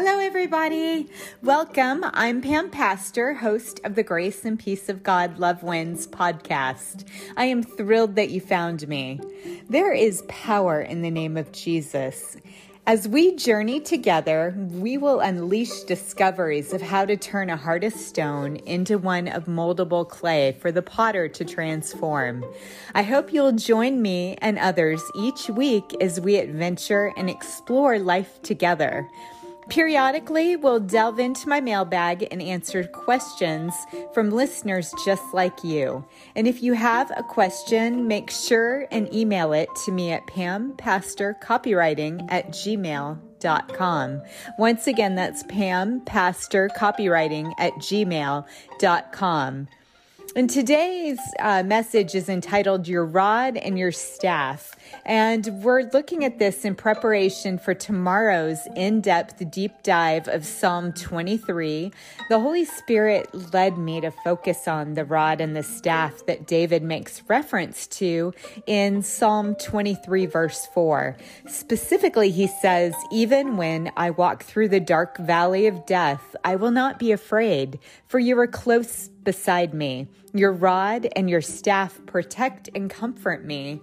Hello, everybody. Welcome. I'm Pam Pastor, host of the Grace and Peace of God Love Wins podcast. I am thrilled that you found me. There is power in the name of Jesus. As we journey together, we will unleash discoveries of how to turn a heart of stone into one of moldable clay for the potter to transform. I hope you'll join me and others each week as we adventure and explore life together. Periodically, we'll delve into my mailbag and answer questions from listeners just like you. And if you have a question, make sure and email it to me at pampastorcopywriting at gmail.com. Once again, that's pampastorcopywriting at gmail.com. And today's uh, message is entitled Your Rod and Your Staff. And we're looking at this in preparation for tomorrow's in depth deep dive of Psalm 23. The Holy Spirit led me to focus on the rod and the staff that David makes reference to in Psalm 23, verse 4. Specifically, he says, Even when I walk through the dark valley of death, I will not be afraid, for you are close beside me. Your rod and your staff protect and comfort me.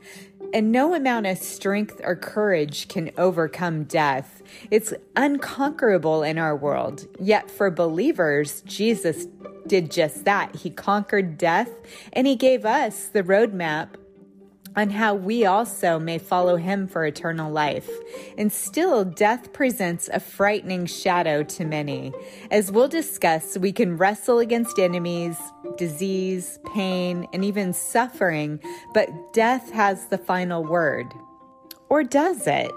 And no amount of strength or courage can overcome death. It's unconquerable in our world. Yet for believers, Jesus did just that. He conquered death and he gave us the roadmap on how we also may follow him for eternal life. And still, death presents a frightening shadow to many. As we'll discuss, we can wrestle against enemies, disease, pain, and even suffering, but death has the final word. Or does it?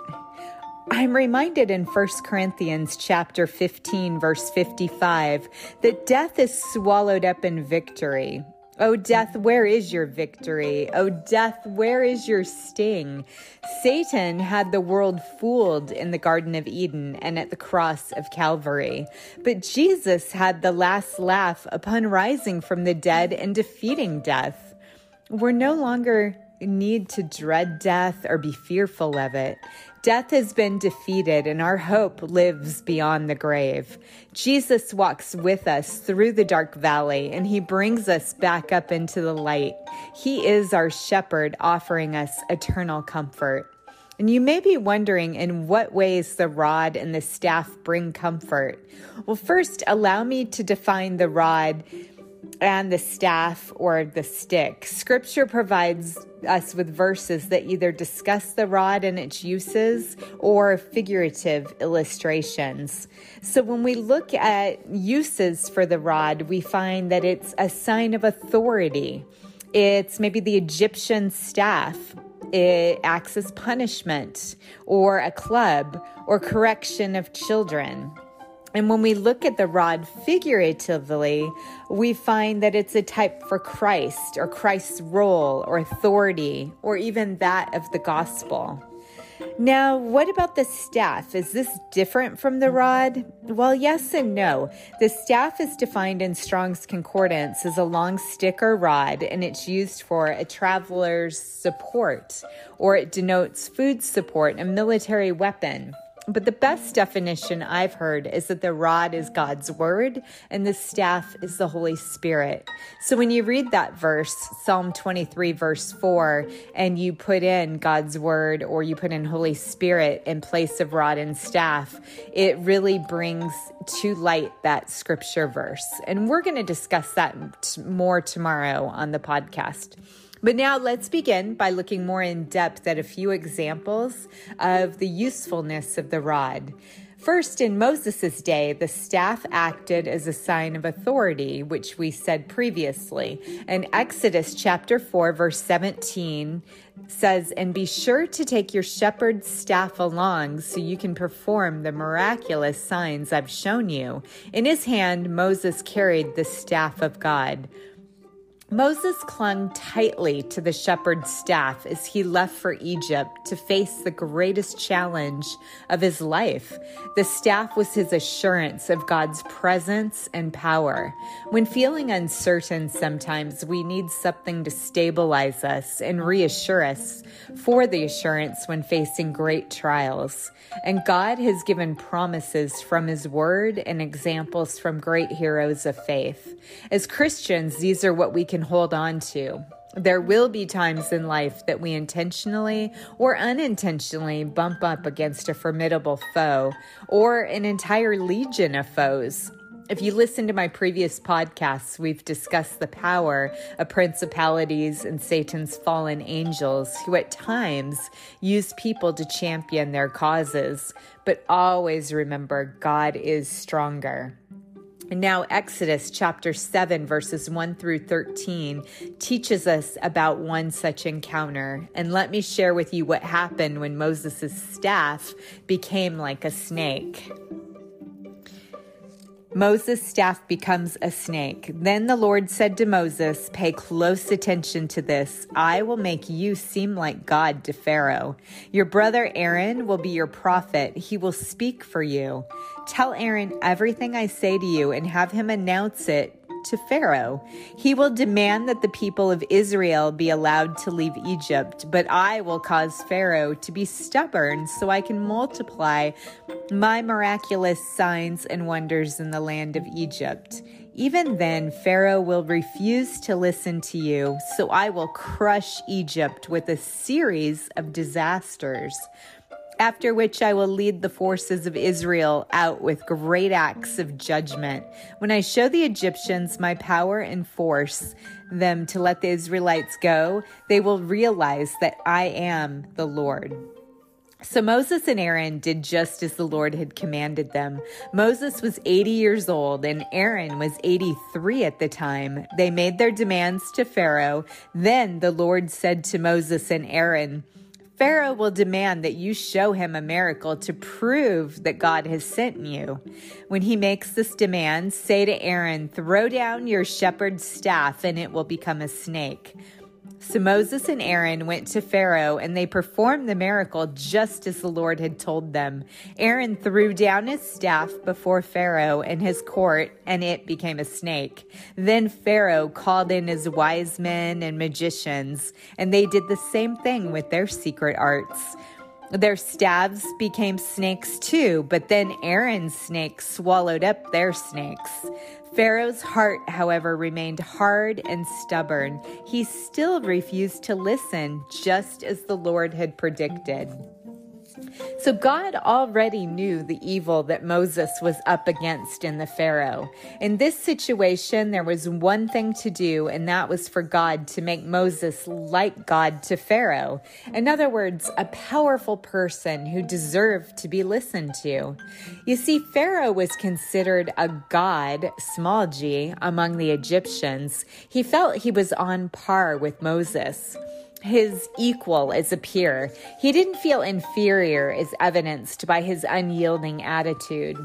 I'm reminded in 1 Corinthians chapter 15 verse 55 that death is swallowed up in victory. O oh, death, where is your victory? O oh, death, where is your sting? Satan had the world fooled in the Garden of Eden and at the cross of Calvary. But Jesus had the last laugh upon rising from the dead and defeating death. We're no longer need to dread death or be fearful of it. Death has been defeated and our hope lives beyond the grave. Jesus walks with us through the dark valley and he brings us back up into the light. He is our shepherd offering us eternal comfort. And you may be wondering in what ways the rod and the staff bring comfort. Well, first, allow me to define the rod and the staff or the stick. Scripture provides us with verses that either discuss the rod and its uses or figurative illustrations. So when we look at uses for the rod, we find that it's a sign of authority. It's maybe the Egyptian staff. It acts as punishment or a club or correction of children. And when we look at the rod figuratively, we find that it's a type for Christ or Christ's role or authority or even that of the gospel. Now, what about the staff? Is this different from the rod? Well, yes and no. The staff is defined in Strong's Concordance as a long stick or rod, and it's used for a traveler's support, or it denotes food support, a military weapon, but the best definition I've heard is that the rod is God's word and the staff is the Holy Spirit. So when you read that verse, Psalm 23, verse 4, and you put in God's word or you put in Holy Spirit in place of rod and staff, it really brings to light that scripture verse. And we're going to discuss that more tomorrow on the podcast. But now let's begin by looking more in depth at a few examples of the usefulness of the rod. First, in Moses' day, the staff acted as a sign of authority, which we said previously. And Exodus chapter 4, verse 17 says, And be sure to take your shepherd's staff along so you can perform the miraculous signs I've shown you. In his hand, Moses carried the staff of God. Moses clung tightly to the shepherd's staff as he left for Egypt to face the greatest challenge of his life. The staff was his assurance of God's presence and power. When feeling uncertain, sometimes we need something to stabilize us and reassure us for the assurance when facing great trials. And God has given promises from his word and examples from great heroes of faith. As Christians, these are what we can can hold on to. There will be times in life that we intentionally or unintentionally bump up against a formidable foe or an entire legion of foes. If you listen to my previous podcasts, we've discussed the power of principalities and Satan's fallen angels who at times use people to champion their causes. But always remember, God is stronger. And now, Exodus chapter 7, verses 1 through 13, teaches us about one such encounter. And let me share with you what happened when Moses' staff became like a snake. Moses' staff becomes a snake. Then the Lord said to Moses, Pay close attention to this. I will make you seem like God to Pharaoh. Your brother Aaron will be your prophet. He will speak for you. Tell Aaron everything I say to you and have him announce it to Pharaoh. He will demand that the people of Israel be allowed to leave Egypt, but I will cause Pharaoh to be stubborn so I can multiply my miraculous signs and wonders in the land of Egypt. Even then, Pharaoh will refuse to listen to you, so I will crush Egypt with a series of disasters after which I will lead the forces of Israel out with great acts of judgment. When I show the Egyptians my power and force them to let the Israelites go, they will realize that I am the Lord. So Moses and Aaron did just as the Lord had commanded them. Moses was 80 years old and Aaron was 83 at the time. They made their demands to Pharaoh. Then the Lord said to Moses and Aaron, Pharaoh will demand that you show him a miracle to prove that God has sent you. When he makes this demand, say to Aaron, Throw down your shepherd's staff and it will become a snake. So Moses and Aaron went to Pharaoh and they performed the miracle just as the Lord had told them. Aaron threw down his staff before Pharaoh and his court and it became a snake. Then Pharaoh called in his wise men and magicians and they did the same thing with their secret arts. Their staves became snakes too, but then Aaron's snake swallowed up their snakes. Pharaoh's heart, however, remained hard and stubborn. He still refused to listen, just as the Lord had predicted. So God already knew the evil that Moses was up against in the Pharaoh. In this situation, there was one thing to do, and that was for God to make Moses like God to Pharaoh. In other words, a powerful person who deserved to be listened to. You see, Pharaoh was considered a god, small g, among the Egyptians. He felt he was on par with Moses his equal as a peer. He didn't feel inferior, as evidenced by his unyielding attitude.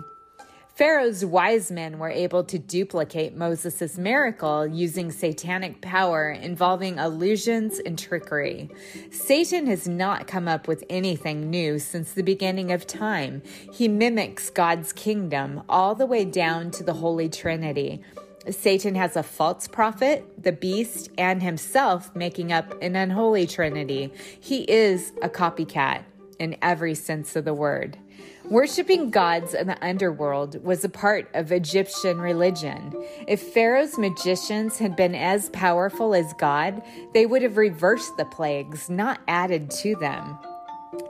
Pharaoh's wise men were able to duplicate Moses' miracle using satanic power involving illusions and trickery. Satan has not come up with anything new since the beginning of time. He mimics God's kingdom all the way down to the Holy Trinity. Satan has a false prophet, the beast, and himself making up an unholy trinity. He is a copycat in every sense of the word. Worshipping gods in the underworld was a part of Egyptian religion. If Pharaoh's magicians had been as powerful as God, they would have reversed the plagues, not added to them.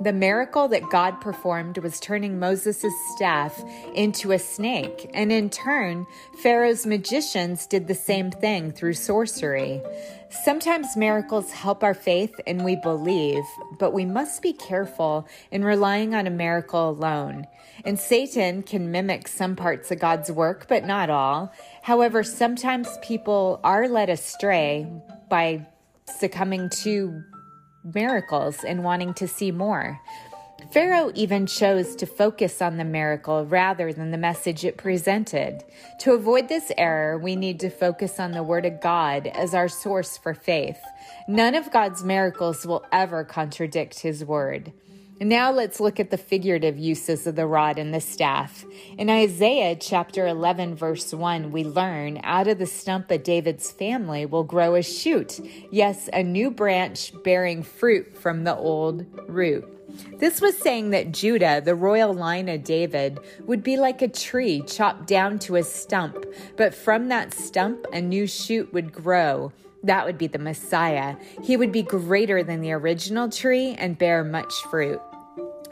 The miracle that God performed was turning Moses' staff into a snake, and in turn, Pharaoh's magicians did the same thing through sorcery. Sometimes miracles help our faith and we believe, but we must be careful in relying on a miracle alone. And Satan can mimic some parts of God's work, but not all. However, sometimes people are led astray by succumbing to miracles and wanting to see more. Pharaoh even chose to focus on the miracle rather than the message it presented. To avoid this error, we need to focus on the Word of God as our source for faith. None of God's miracles will ever contradict His Word. Now let's look at the figurative uses of the rod and the staff. In Isaiah chapter 11, verse 1, we learn out of the stump of David's family will grow a shoot, yes, a new branch bearing fruit from the old root. This was saying that Judah, the royal line of David, would be like a tree chopped down to a stump, but from that stump a new shoot would grow. That would be the Messiah. He would be greater than the original tree and bear much fruit.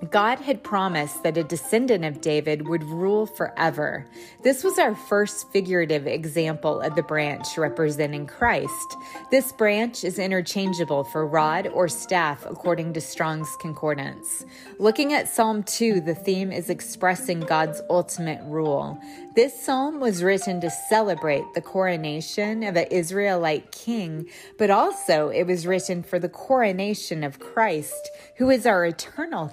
God had promised that a descendant of David would rule forever. This was our first figurative example of the branch representing Christ. This branch is interchangeable for rod or staff according to Strong's Concordance. Looking at Psalm 2, the theme is expressing God's ultimate rule. This psalm was written to celebrate the coronation of an Israelite king, but also it was written for the coronation of Christ, who is our eternal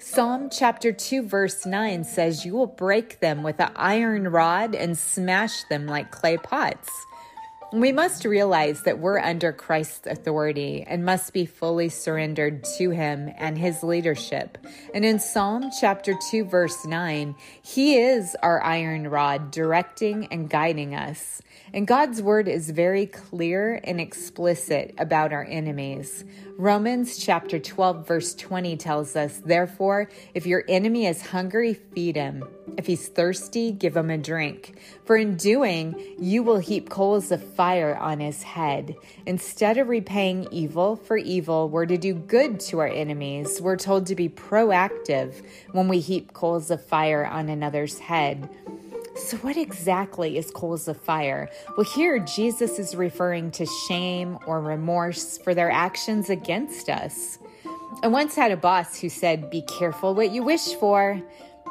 Psalm chapter 2, verse 9 says, You will break them with an iron rod and smash them like clay pots. We must realize that we're under Christ's authority and must be fully surrendered to him and his leadership. And in Psalm chapter 2, verse 9, he is our iron rod directing and guiding us. And God's word is very clear and explicit about our enemies. Romans chapter 12, verse 20 tells us, Therefore, if your enemy is hungry, feed him. If he's thirsty, give him a drink. For in doing, you will heap coals of fire on his head. Instead of repaying evil for evil, we're to do good to our enemies. We're told to be proactive when we heap coals of fire on another's head. So, what exactly is coals of fire? Well, here Jesus is referring to shame or remorse for their actions against us. I once had a boss who said, Be careful what you wish for.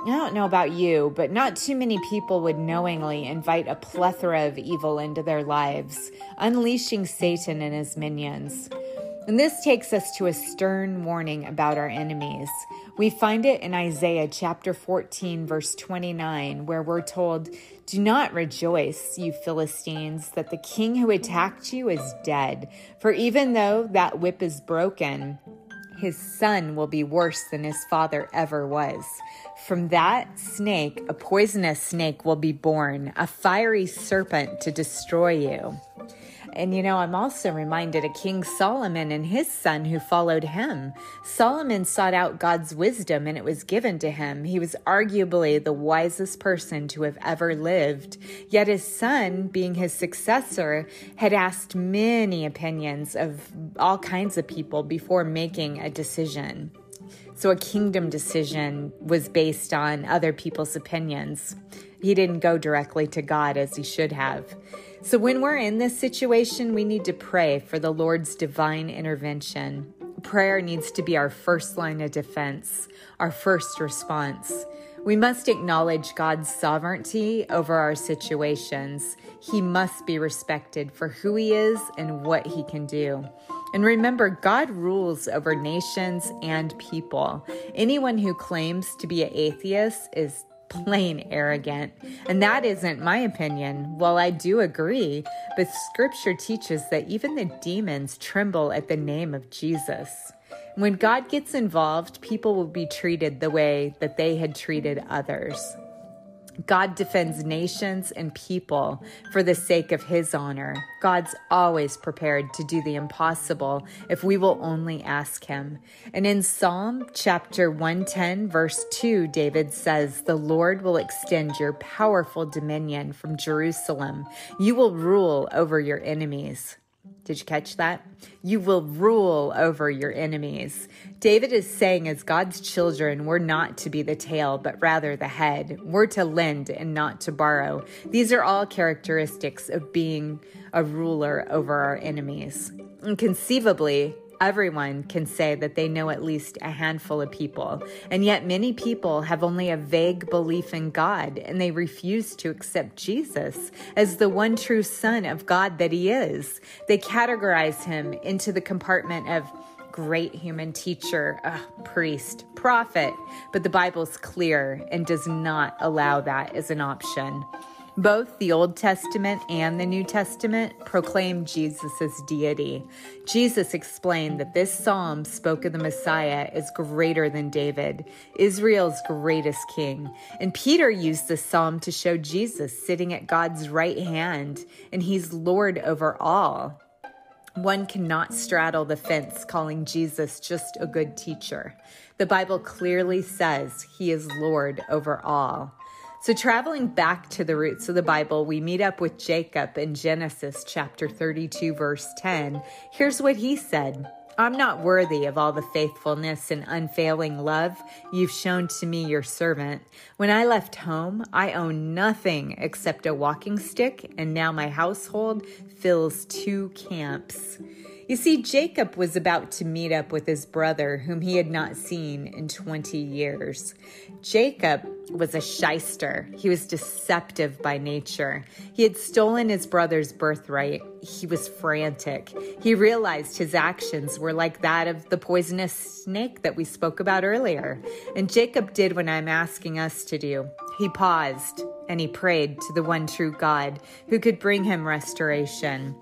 I don't know about you, but not too many people would knowingly invite a plethora of evil into their lives, unleashing Satan and his minions. And this takes us to a stern warning about our enemies. We find it in Isaiah chapter 14, verse 29, where we're told, Do not rejoice, you Philistines, that the king who attacked you is dead. For even though that whip is broken, his son will be worse than his father ever was. From that snake, a poisonous snake will be born, a fiery serpent to destroy you. And you know, I'm also reminded of King Solomon and his son who followed him. Solomon sought out God's wisdom and it was given to him. He was arguably the wisest person to have ever lived. Yet his son, being his successor, had asked many opinions of all kinds of people before making a decision. So a kingdom decision was based on other people's opinions. He didn't go directly to God as he should have. So, when we're in this situation, we need to pray for the Lord's divine intervention. Prayer needs to be our first line of defense, our first response. We must acknowledge God's sovereignty over our situations. He must be respected for who He is and what He can do. And remember, God rules over nations and people. Anyone who claims to be an atheist is plain arrogant. And that isn't my opinion. Well, I do agree, but scripture teaches that even the demons tremble at the name of Jesus. When God gets involved, people will be treated the way that they had treated others. God defends nations and people for the sake of his honor. God's always prepared to do the impossible if we will only ask him. And in Psalm chapter 110, verse 2, David says, The Lord will extend your powerful dominion from Jerusalem. You will rule over your enemies. Did you catch that? You will rule over your enemies. David is saying, as God's children, we're not to be the tail, but rather the head. We're to lend and not to borrow. These are all characteristics of being a ruler over our enemies. And conceivably, Everyone can say that they know at least a handful of people, and yet many people have only a vague belief in God and they refuse to accept Jesus as the one true Son of God that He is. They categorize Him into the compartment of great human teacher, uh, priest, prophet, but the Bible's clear and does not allow that as an option. Both the Old Testament and the New Testament proclaim Jesus' deity. Jesus explained that this psalm spoke of the Messiah as greater than David, Israel's greatest king. And Peter used this psalm to show Jesus sitting at God's right hand, and he's Lord over all. One cannot straddle the fence calling Jesus just a good teacher. The Bible clearly says he is Lord over all. So, traveling back to the roots of the Bible, we meet up with Jacob in Genesis chapter 32, verse 10. Here's what he said I'm not worthy of all the faithfulness and unfailing love you've shown to me, your servant. When I left home, I owned nothing except a walking stick, and now my household fills two camps. You see, Jacob was about to meet up with his brother, whom he had not seen in 20 years. Jacob was a shyster. He was deceptive by nature. He had stolen his brother's birthright. He was frantic. He realized his actions were like that of the poisonous snake that we spoke about earlier. And Jacob did what I'm asking us to do. He paused and he prayed to the one true God who could bring him restoration.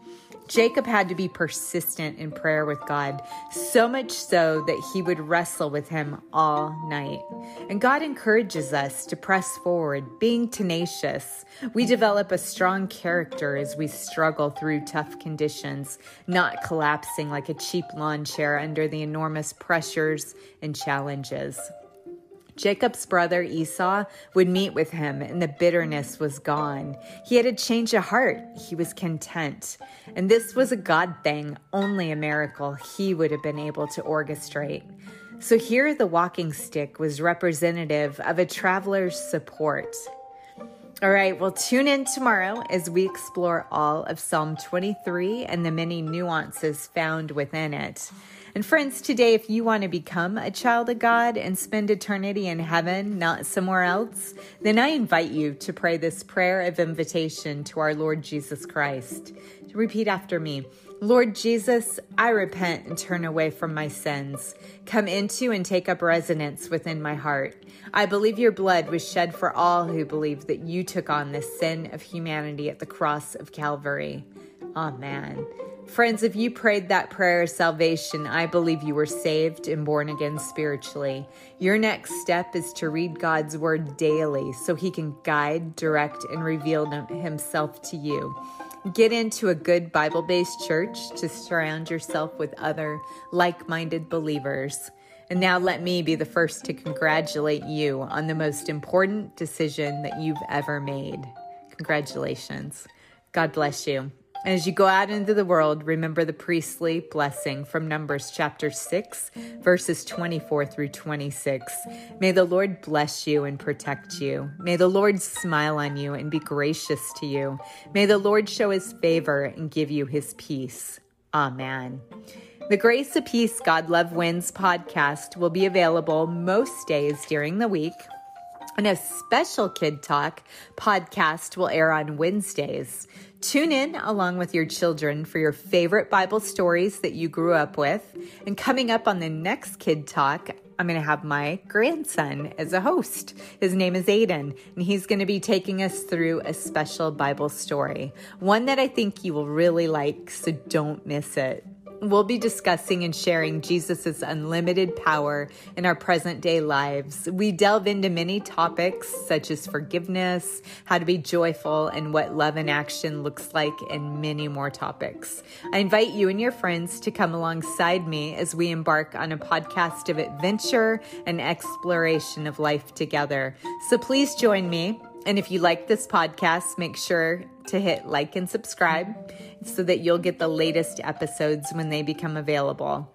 Jacob had to be persistent in prayer with God, so much so that he would wrestle with him all night. And God encourages us to press forward, being tenacious. We develop a strong character as we struggle through tough conditions, not collapsing like a cheap lawn chair under the enormous pressures and challenges. Jacob's brother Esau would meet with him, and the bitterness was gone. He had a change of heart. He was content. And this was a God thing, only a miracle he would have been able to orchestrate. So here, the walking stick was representative of a traveler's support. All right, well, tune in tomorrow as we explore all of Psalm 23 and the many nuances found within it. And friends, today, if you want to become a child of God and spend eternity in heaven, not somewhere else, then I invite you to pray this prayer of invitation to our Lord Jesus Christ. Repeat after me. Lord Jesus, I repent and turn away from my sins. Come into and take up residence within my heart. I believe your blood was shed for all who believe that you took on the sin of humanity at the cross of Calvary. Amen. Friends, if you prayed that prayer of salvation, I believe you were saved and born again spiritually. Your next step is to read God's word daily so he can guide, direct, and reveal himself to you. Get into a good Bible based church to surround yourself with other like minded believers. And now let me be the first to congratulate you on the most important decision that you've ever made. Congratulations. God bless you. As you go out into the world, remember the priestly blessing from Numbers chapter 6, verses 24 through 26. May the Lord bless you and protect you. May the Lord smile on you and be gracious to you. May the Lord show his favor and give you his peace. Amen. The Grace of Peace God Love Wins podcast will be available most days during the week. And a special Kid Talk podcast will air on Wednesdays. Tune in along with your children for your favorite Bible stories that you grew up with. And coming up on the next Kid Talk, I'm going to have my grandson as a host. His name is Aiden, and he's going to be taking us through a special Bible story, one that I think you will really like, so don't miss it. We'll be discussing and sharing Jesus' unlimited power in our present day lives. We delve into many topics such as forgiveness, how to be joyful, and what love in action looks like, and many more topics. I invite you and your friends to come alongside me as we embark on a podcast of adventure and exploration of life together. So please join me and if you like this podcast, make sure to hit like and subscribe so that you'll get the latest episodes when they become available.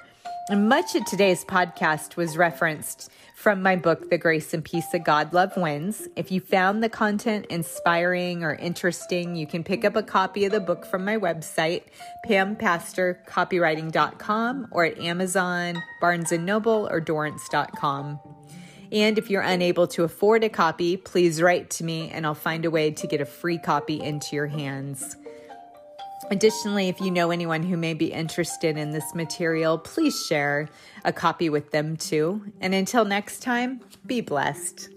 And much of today's podcast was referenced from my book, The Grace and Peace of God Love Wins. If you found the content inspiring or interesting, you can pick up a copy of the book from my website, pampastorcopywriting.com, or at Amazon, Barnes & Noble, or Dorrance.com. And if you're unable to afford a copy, please write to me and I'll find a way to get a free copy into your hands. Additionally, if you know anyone who may be interested in this material, please share a copy with them too. And until next time, be blessed.